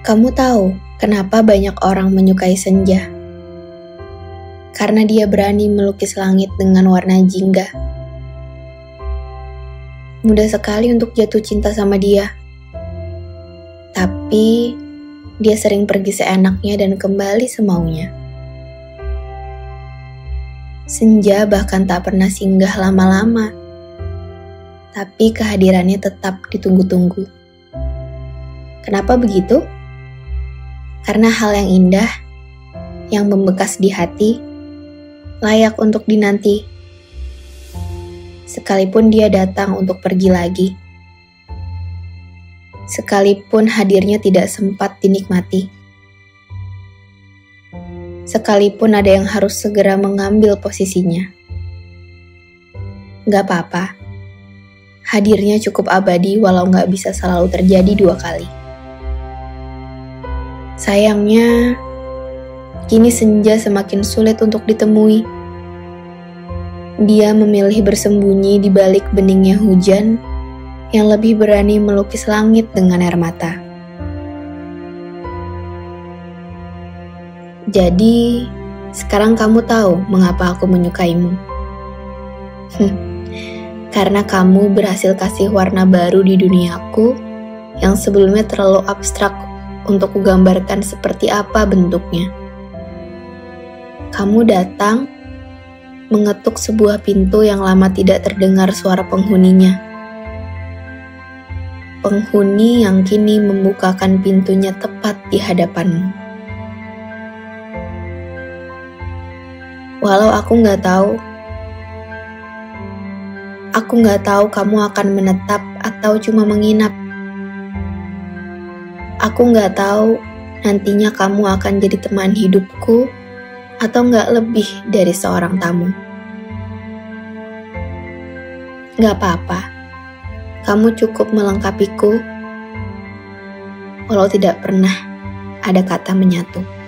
Kamu tahu kenapa banyak orang menyukai senja? Karena dia berani melukis langit dengan warna jingga. Mudah sekali untuk jatuh cinta sama dia. Tapi dia sering pergi seenaknya dan kembali semaunya. Senja bahkan tak pernah singgah lama-lama. Tapi kehadirannya tetap ditunggu-tunggu. Kenapa begitu? Karena hal yang indah, yang membekas di hati, layak untuk dinanti. Sekalipun dia datang untuk pergi lagi. Sekalipun hadirnya tidak sempat dinikmati. Sekalipun ada yang harus segera mengambil posisinya. Gak apa-apa. Hadirnya cukup abadi walau gak bisa selalu terjadi dua kali. Sayangnya, kini senja semakin sulit untuk ditemui. Dia memilih bersembunyi di balik beningnya hujan yang lebih berani melukis langit dengan air mata. Jadi, sekarang kamu tahu mengapa aku menyukaimu. Karena kamu berhasil kasih warna baru di duniaku yang sebelumnya terlalu abstrak untuk kugambarkan seperti apa bentuknya. Kamu datang, mengetuk sebuah pintu yang lama tidak terdengar suara penghuninya. Penghuni yang kini membukakan pintunya tepat di hadapanmu. Walau aku nggak tahu, aku nggak tahu kamu akan menetap atau cuma menginap. Aku nggak tahu nantinya kamu akan jadi teman hidupku atau nggak lebih dari seorang tamu. Nggak apa-apa, kamu cukup melengkapiku walau tidak pernah ada kata menyatu.